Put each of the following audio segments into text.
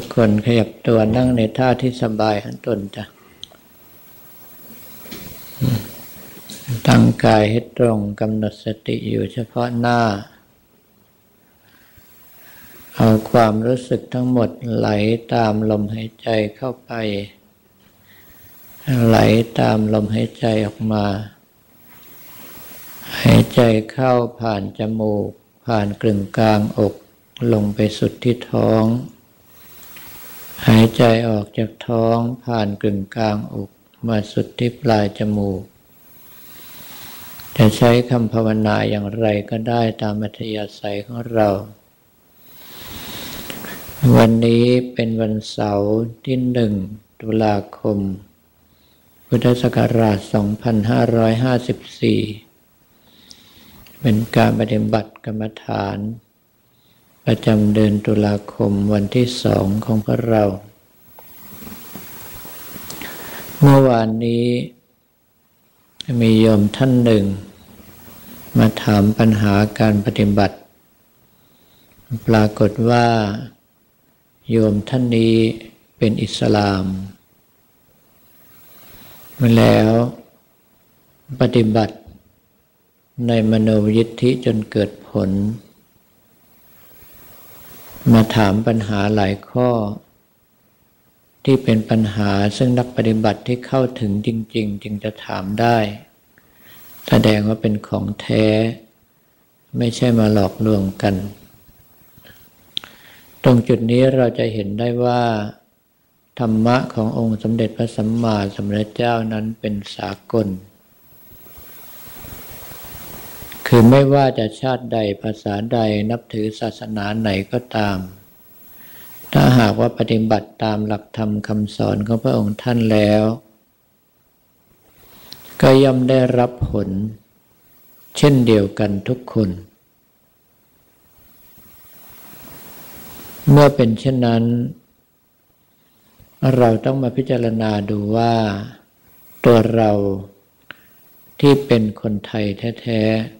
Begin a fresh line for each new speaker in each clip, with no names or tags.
ทุกคนขยับตัวนั่งในท่าที่สบายหันตนจ้ะ ตั้งกายให้ตรงกำหนดสติอยู่เฉพาะหน้า เอาความรู้สึกทั้งหมดไหลตามลมหายใจเข้าไป ไหลตามลมหายใจออกมา หายใจเข้าผ่านจมูก ผ่านกลึงกลางอก ลงไปสุดที่ท้อง หายใจออกจากท้องผ่านกลึงกลางอกมาสุดที่ปลายจมูก จะใช้คำภาวนาอย่างไรก็ได้ตามอัธยาศัยของเรา วันนี้เป็นวันเสาร์ที่หนึ่งตุลาคม พุทธศักราช 2554 เป็นการปฏิบัติกรรมฐาน ประจำเดือนตุลาคมวันที่สองของพวกเรา เมื่อวานนี้ มีโยมท่านหนึ่ง มาถามปัญหาการปฏิบัติ ปรากฏว่า โยมท่านนี้เป็นอิสลามมาแล้วปฏิบัติในมโนยิทธิจนเกิดผล มาถามปัญหาหลายข้อ ที่เป็นปัญหาซึ่งนักปฏิบัติที่เข้าถึงจริง ๆ จึงจะถามได้ แสดงว่าเป็นของแท้ ไม่ใช่มาหลอกลวงกัน ตรงจุดนี้เราจะเห็นได้ว่า ธรรมะขององค์สมเด็จพระสัมมาสัมพุทธเจ้านั้นเป็นสากล คือไม่ว่าจะชาติใดภาษาใดนับถือศาสนาไหนก็ตาม ถ้าหากว่าปฏิบัติตามหลักธรรมคำสอนของพระองค์ท่านแล้ว ก็ย่อมได้รับผล เช่นเดียวกันทุกคน เมื่อเป็นเช่นนั้น เราต้องมาพิจารณาดูว่า ตัวเราที่เป็นคนไทยแท้ ๆ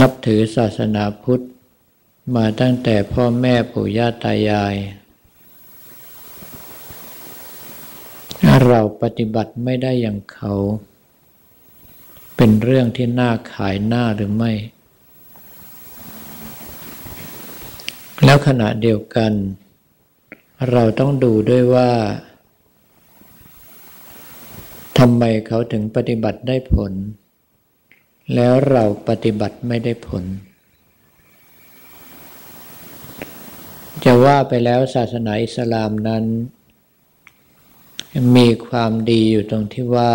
นับถือศาสนาพุทธ มาตั้งแต่พ่อแม่ปู่ย่าตายาย เราปฏิบัติไม่ได้อย่างเขา เป็นเรื่องที่น่าขายหน้าหรือไม่ แล้วขณะเดียวกัน เราต้องดูด้วยว่าทำไมเขาถึงปฏิบัติได้ผล แล้วเราปฏิบัติไม่ได้ผล จะว่าไปแล้วศาสนาอิสลามนั้น มีความดีอยู่ตรงที่ว่า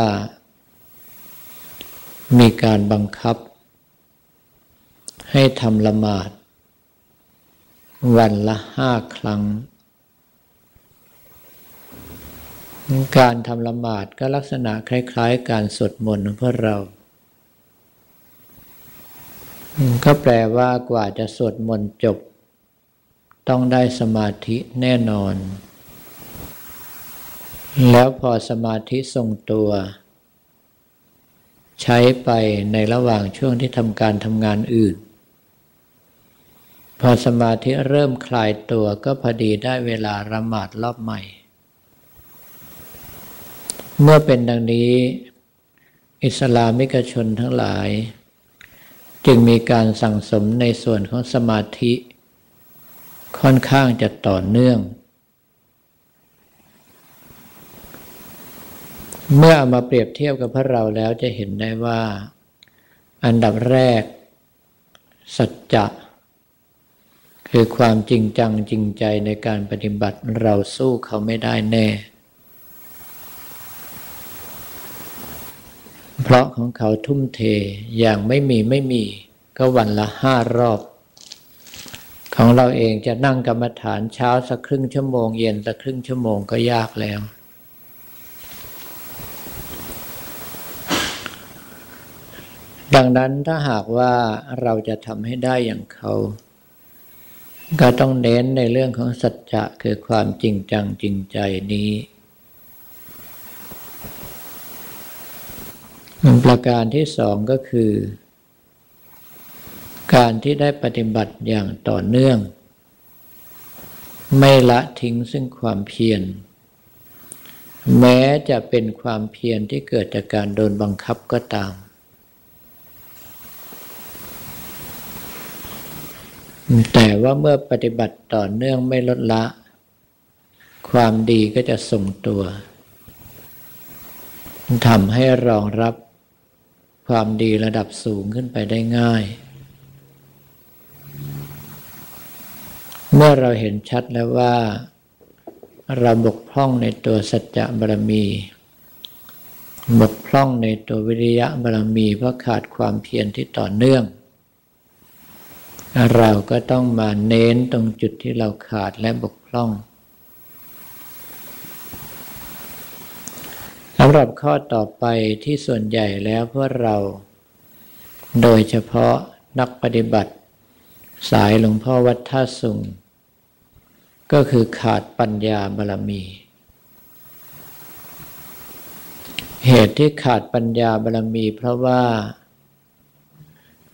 มีการบังคับ ให้ทำละหมาด วันละห้าครั้ง การทำละหมาดก็ลักษณะคล้าย ๆ การสวดมนต์ของพวกเรา ก็แปลว่ากว่าจะสวดมนต์จบ ต้องได้สมาธิแน่นอน แล้วพอสมาธิทรงตัว ใช้ไปในระหว่างช่วงที่ทำการทำงานอื่น พอสมาธิเริ่มคลายตัวก็พอดีได้เวลาละหมาดรอบใหม่ เมื่อเป็นดังนี้ อิสลามิกชนทั้งหลาย จึงมีการสั่งสมในส่วนของสมาธิ ค่อนข้างจะต่อเนื่อง เมื่อเอามาเปรียบเทียบกับพระเราแล้วจะเห็นได้ว่า อันดับแรก สัจจะคือความจริงจังจริงใจในการปฏิบัติเราสู้เขาไม่ได้แน่ เพราะของเขาทุ่มเทอย่างไม่มีไม่มี ก็วันละห้ารอบ ของเราเองจะนั่งกรรมฐานเช้าสักครึ่งชั่วโมง เย็นสักครึ่งชั่วโมงก็ยากแล้ว ดังนั้นถ้าหากว่าเราจะทำให้ได้อย่างเขา ก็ต้องเน้นในเรื่องของสัจจะคือความจริงจังจริงใจนี้ ประการที่สองก็คือ การที่ได้ปฏิบัติอย่างต่อเนื่อง ไม่ละทิ้งซึ่งความเพียร แม้จะเป็นความเพียรที่เกิดจากการโดนบังคับก็ตาม แต่ว่าเมื่อปฏิบัติต่อเนื่องไม่ลดละ ความดีก็จะส่งตัวทำให้รองรับ ความดีระดับสูงขึ้นไปได้ง่าย เมื่อเราเห็นชัดแล้วว่า เราบกพร่องในตัวสัจจะบารมี บกพร่องในตัววิริยะบารมีเพราะขาดความเพียรที่ต่อเนื่อง เราก็ต้องมาเน้นตรงจุดที่เราขาดและบกพร่องำหรับข้อต่อไปที่ส่วนใหญ่แล้วพวกเรา โดยเฉพาะนักปฏิบัติ สายหลวงพ่อวัดท่าสุง ก็คือขาดปัญญาบารมี เหตุที่ขาดปัญญาบารมีเพราะว่า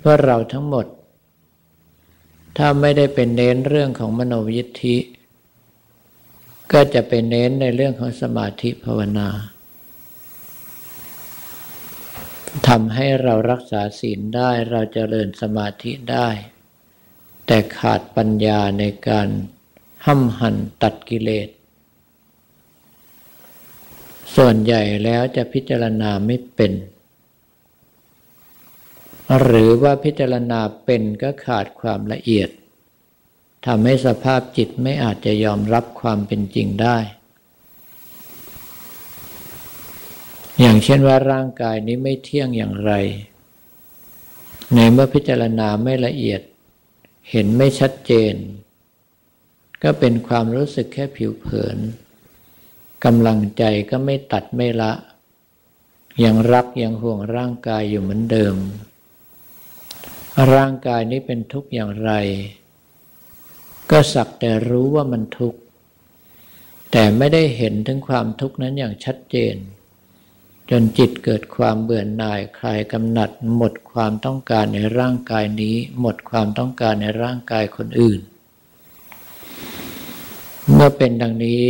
พวกเราทั้งหมด ถ้าไม่ได้เป็นเน้นเรื่องของมโนยิทธิ ก็จะเป็นเน้นในเรื่องของสมาธิภาวนา ทำให้เรารักษาศีลได้เราจเจริญสมาธิได้ แต่ขาดปัญญาในการห้ำหั่นตัดกิเลส ส่วนใหญ่แล้วจะพิจารณาไม่เป็น หรือว่าพิจารณาเป็นก็ขาดความละเอียดทำให้สภาพจิตไม่อาจจะยอมรับความเป็นจริงได้ อย่างเช่นว่าร่างกายนี้ไม่เที่ยงอย่างไร ในเมื่อพิจารณาไม่ละเอียด เห็นไม่ชัดเจน ก็เป็นความรู้สึกแค่ผิวเผินกำลังใจก็ไม่ตัดไม่ละ ยังรักยังห่วงร่างกายอยู่เหมือนเดิม ร่างกายนี้เป็นทุกข์อย่างไร ก็สักแต่รู้ว่ามันทุกข์ แต่ไม่ได้เห็นถึงความทุกข์นั้นอย่างชัดเจน จนจิตเกิดความเบื่อหน่ายคลายกำหนัด หมดความต้องการในร่างกายนี้ หมดความต้องการในร่างกายคนอื่น เมื่อเป็นดังนี้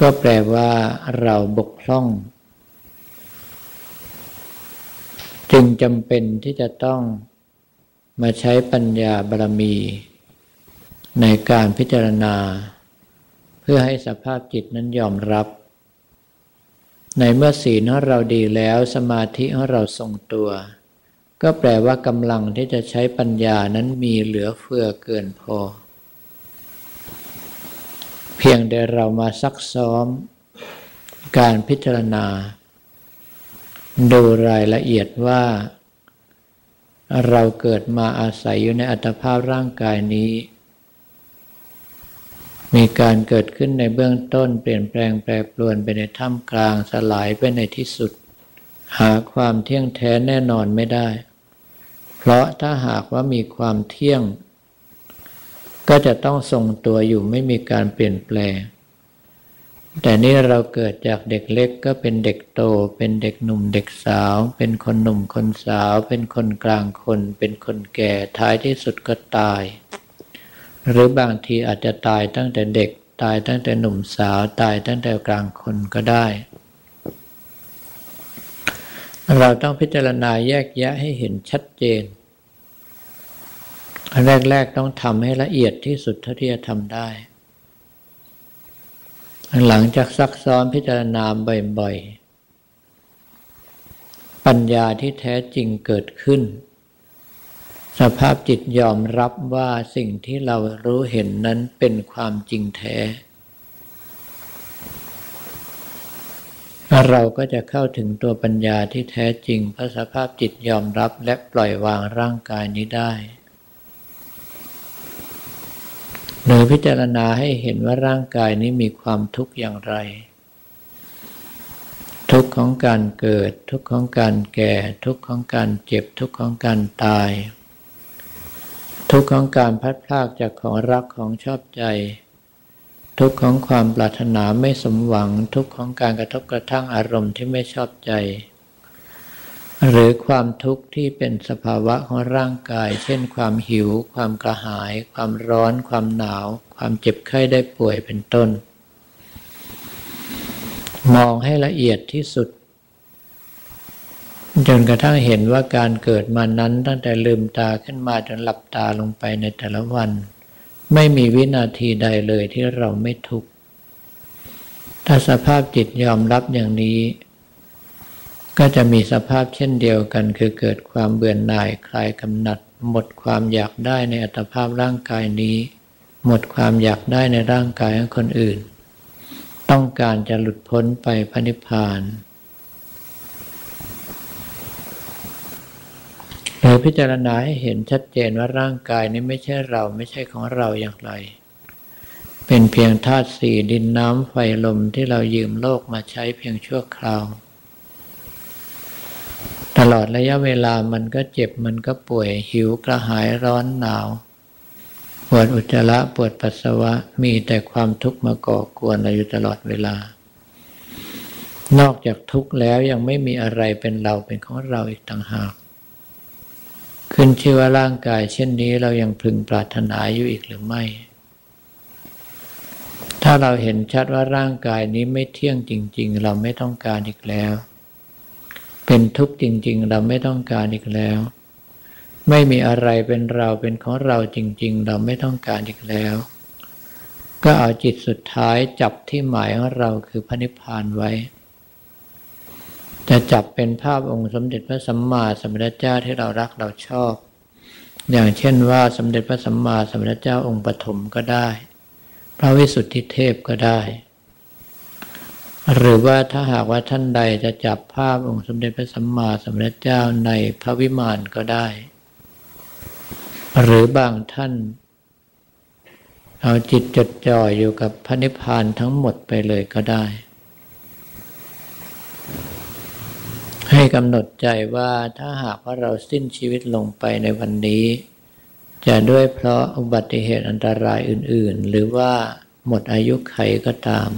ก็แปลว่าเราบกพร่อง จึงจำเป็นที่จะต้องมาใช้ปัญญาบารมี ในการพิจารณา เพื่อให้สภาพจิตนั้นยอมรับ ในเมื่อศีลของเราดีแล้วสมาธิของเราทรงตัว ก็แปลว่ากำลังที่จะใช้ปัญญานั้นมีเหลือเฟือเกินพอ เพียงแต่เรามาซักซ้อม การพิจารณา ดูรายละเอียดว่า เราเกิดมาอาศัยอยู่ในอัตภาพร่างกายนี้ มีการเกิดขึ้นในเบื้องต้นเปลี่ยนแปลงแปรปรวนไปในท่ามกลางสลายไปในที่สุด หาความเที่ยงแท้แน่นอนไม่ได้ เพราะถ้าหากว่ามีความเที่ยง ก็จะต้องทรงตัวอยู่ไม่มีการเปลี่ยนแปลง แต่นี่เราเกิดจากเด็กเล็กก็เป็นเด็กโต เป็นเด็กหนุ่มเด็กสาว เป็นคนหนุ่มคนสาว เป็นคนกลางคน เป็นคนแก่ท้ายที่สุดก็ตาย หรือบางทีอาจจะตายตั้งแต่เด็กตายตั้งแต่หนุ่มสาวตายตั้งแต่กลางคนก็ได้ เราต้องพิจารณาแยกแยะให้เห็นชัดเจน แรก ๆ ต้องทำให้ละเอียดที่สุดเท่าที่จะทำได้ หลังจากซักซ้อมพิจารณาบ่อย ๆ ปัญญาที่แท้จริงเกิดขึ้น สภาพจิตยอมรับว่าสิ่งที่เรารู้เห็นนั้นเป็นความจริงแท้ เราก็จะเข้าถึงตัวปัญญาที่แท้จริงเพราะสภาพจิตยอมรับและปล่อยวางร่างกายนี้ได้หรือพิจารณาให้เห็นว่าร่างกายนี้มีความทุกข์อย่างไร ทุกข์ของการเกิด ทุกข์ของการแก่ ทุกข์ของการเจ็บ ทุกข์ของการตาย ทุกข์ของการพัดพลากจากของรักของชอบใจ ทุกข์ของความปรารถนาไม่สมหวัง ทุกข์ของการกระทบกระทั่งอารมณ์ที่ไม่ชอบใจ หรือความทุกข์ที่เป็นสภาวะของร่างกาย เช่น ความหิว ความกระหาย ความร้อน ความหนาว ความเจ็บไข้ได้ป่วยเป็นต้น มองให้ละเอียดที่สุด จนกระทั่งเห็นว่าการเกิดมานั้นตั้งแต่ลืมตาขึ้นมาจนหลับตาลงไปในแต่ละวัน ไม่มีวินาทีใดเลยที่เราไม่ทุกข์ถ้าสภาพจิตยอมรับอย่างนี้ ก็จะมีสภาพเช่นเดียวกัน คือเกิดความเบื่อหน่ายคลายกำหนัด หมดความอยากได้ในอัตภาพร่างกายนี้ หมดความอยากได้ในร่างกายของคนอื่น ต้องการจะหลุดพ้นไปพระนิพพาน หรือพิจารณาให้เห็นชัดเจนว่าร่างกายนี้ไม่ใช่เราไม่ใช่ของเราอย่างไร เป็นเพียงธาตุสี่ดินน้ำไฟลมที่เรายืมโลกมาใช้เพียงชั่วคราว ตลอดระยะเวลามันก็เจ็บมันก็ป่วยหิวกระหายร้อนหนาวปวดอุจจาระปวดปัสสาวะมีแต่ความทุกข์มาก่อกวนเราอยู่ตลอดเวลา นอกจากทุกข์แล้วยังไม่มีอะไรเป็นเราเป็นของเราอีกต่างหาก ขึ้นชื่อว่าร่างกาย เช่นนี้เรายังพึงปรารถนาอยู่อีกหรือไม่ ถ้าเราเห็นชัดว่าร่างกายนี้ไม่เที่ยงจริง ๆ เราไม่ต้องการอีกแล้ว เป็นทุกข์จริง ๆ เราไม่ต้องการอีกแล้ว ไม่มีอะไรเป็นเราเป็นของเราจริง ๆ เราไม่ต้องการอีกแล้ว ก็เอาจิตสุดท้ายจับที่หมายของเราคือพระนิพพานไว้ จะจับเป็นภาพองค์สมเด็จพระสัมมาสัมพุทธเจ้าที่เรารักเราชอบ อย่างเช่นว่าสมเด็จพระสัมมาสัมพุทธเจ้าองค์ปฐมก็ได้ พระวิสุทธิเทพก็ได้ หรือว่าถ้าหากว่าท่านใดจะจับภาพองค์สมเด็จพระสัมมาสัมพุทธเจ้าในพระวิมานก็ได้ หรือบางท่าน เอาจิตจดจ่ออยู่กับพระนิพพานทั้งหมดไปเลยก็ได้ ให้ กำหนดใจว่าถ้าหากว่าเราสิ้นชีวิตลงไปในวันนี้ จะด้วยเพราะอุบัติเหตุอันตรายอื่น ๆ หรือว่าหมดอายุไขก็ตาม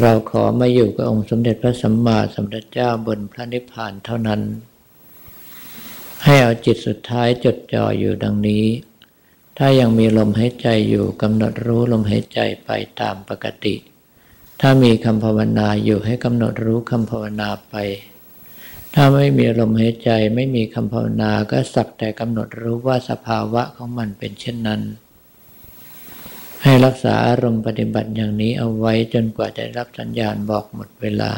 เราขอมาอยู่กับองค์สมเด็จพระสัมมาสัมพุทธเจ้าบนพระนิพพานเท่านั้น ให้เอาจิตสุดท้ายจดจ่ออยู่ดังนี้ ถ้ายังมีลมหายใจอยู่กำหนดรู้ลมหายใจไปตามปกติ ถ้ามีคำภาวนาอยู่ให้กำหนดรู้คำภาวนาไป ถ้าไม่มีลมหายใจไม่มีคำภาวนาก็สักแต่กำหนดรู้ว่าสภาวะของมันเป็นเช่นนั้น ให้รักษาอารมณ์ปฏิบัติอย่างนี้เอาไว้จนกว่าจะรับสัญญาณบอกหมดเวลา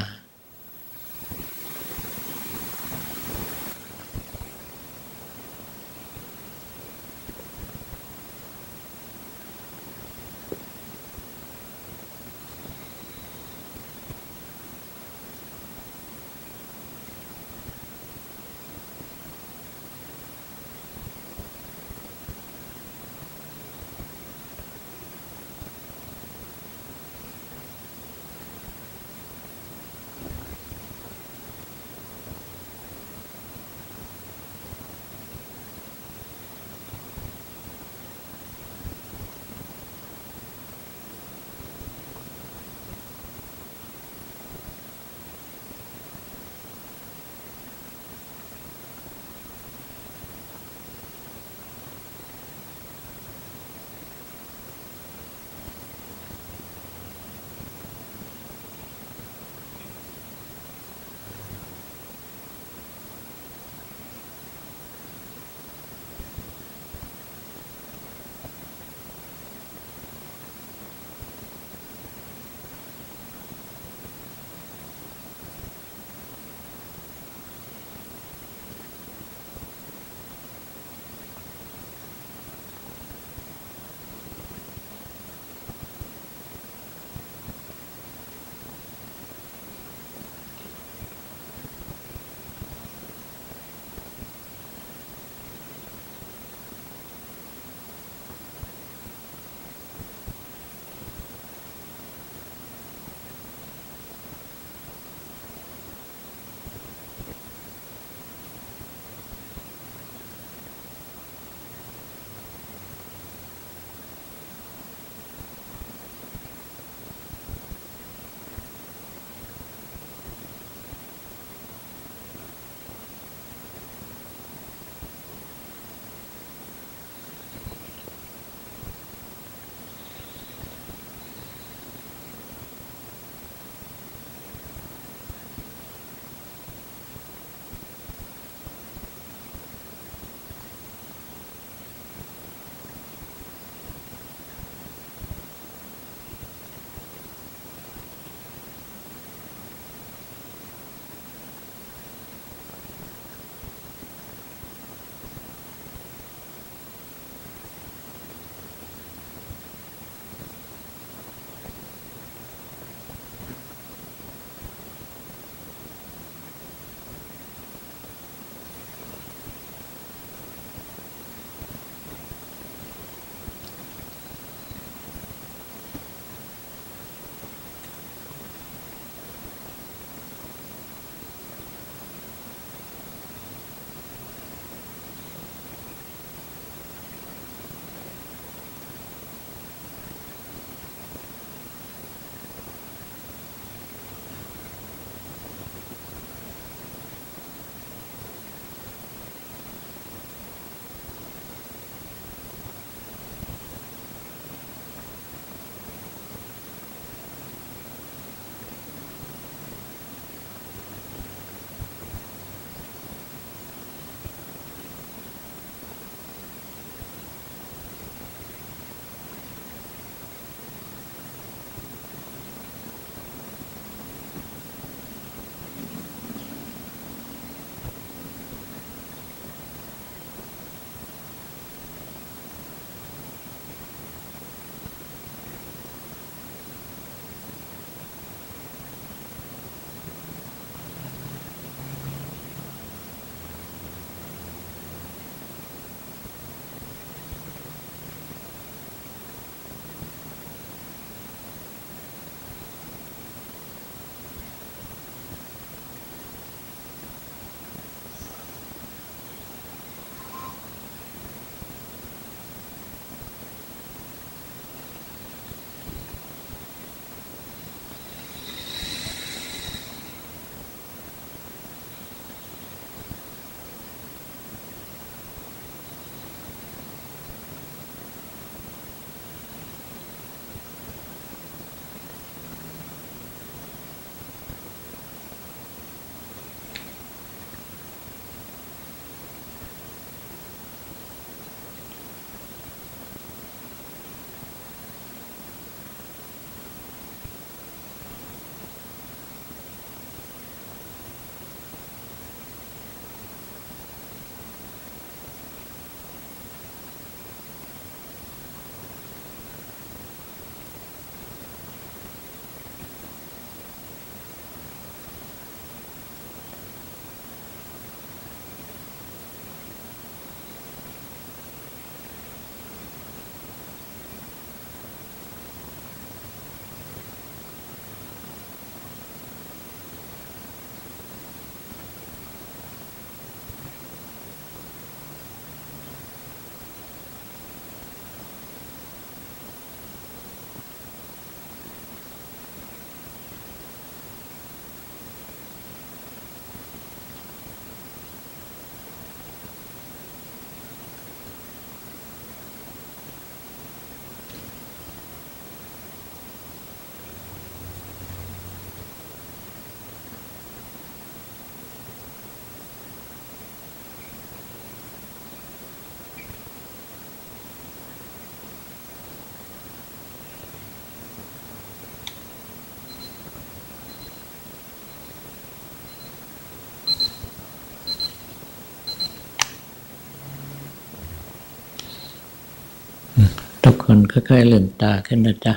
คนค่อยๆลืมตาขึ้นนะจ๊ะ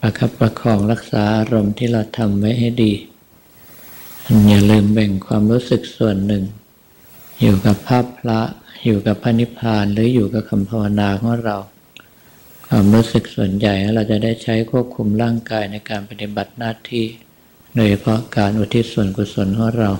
ประคับประคองรักษาอารมณ์ที่เราทำไว้ให้ดี อย่าลืมแบ่งความรู้สึกส่วนหนึ่ง อยู่กับภาพพระ อยู่กับพระนิพพานหรืออยู่กับคำภาวนาของเรา ความรู้สึกส่วนใหญ่เราจะได้ใช้ควบคุมร่างกายในการปฏิบัติหน้าที่ โดยเฉพาะการอุทิศส่วนกุศลของเรา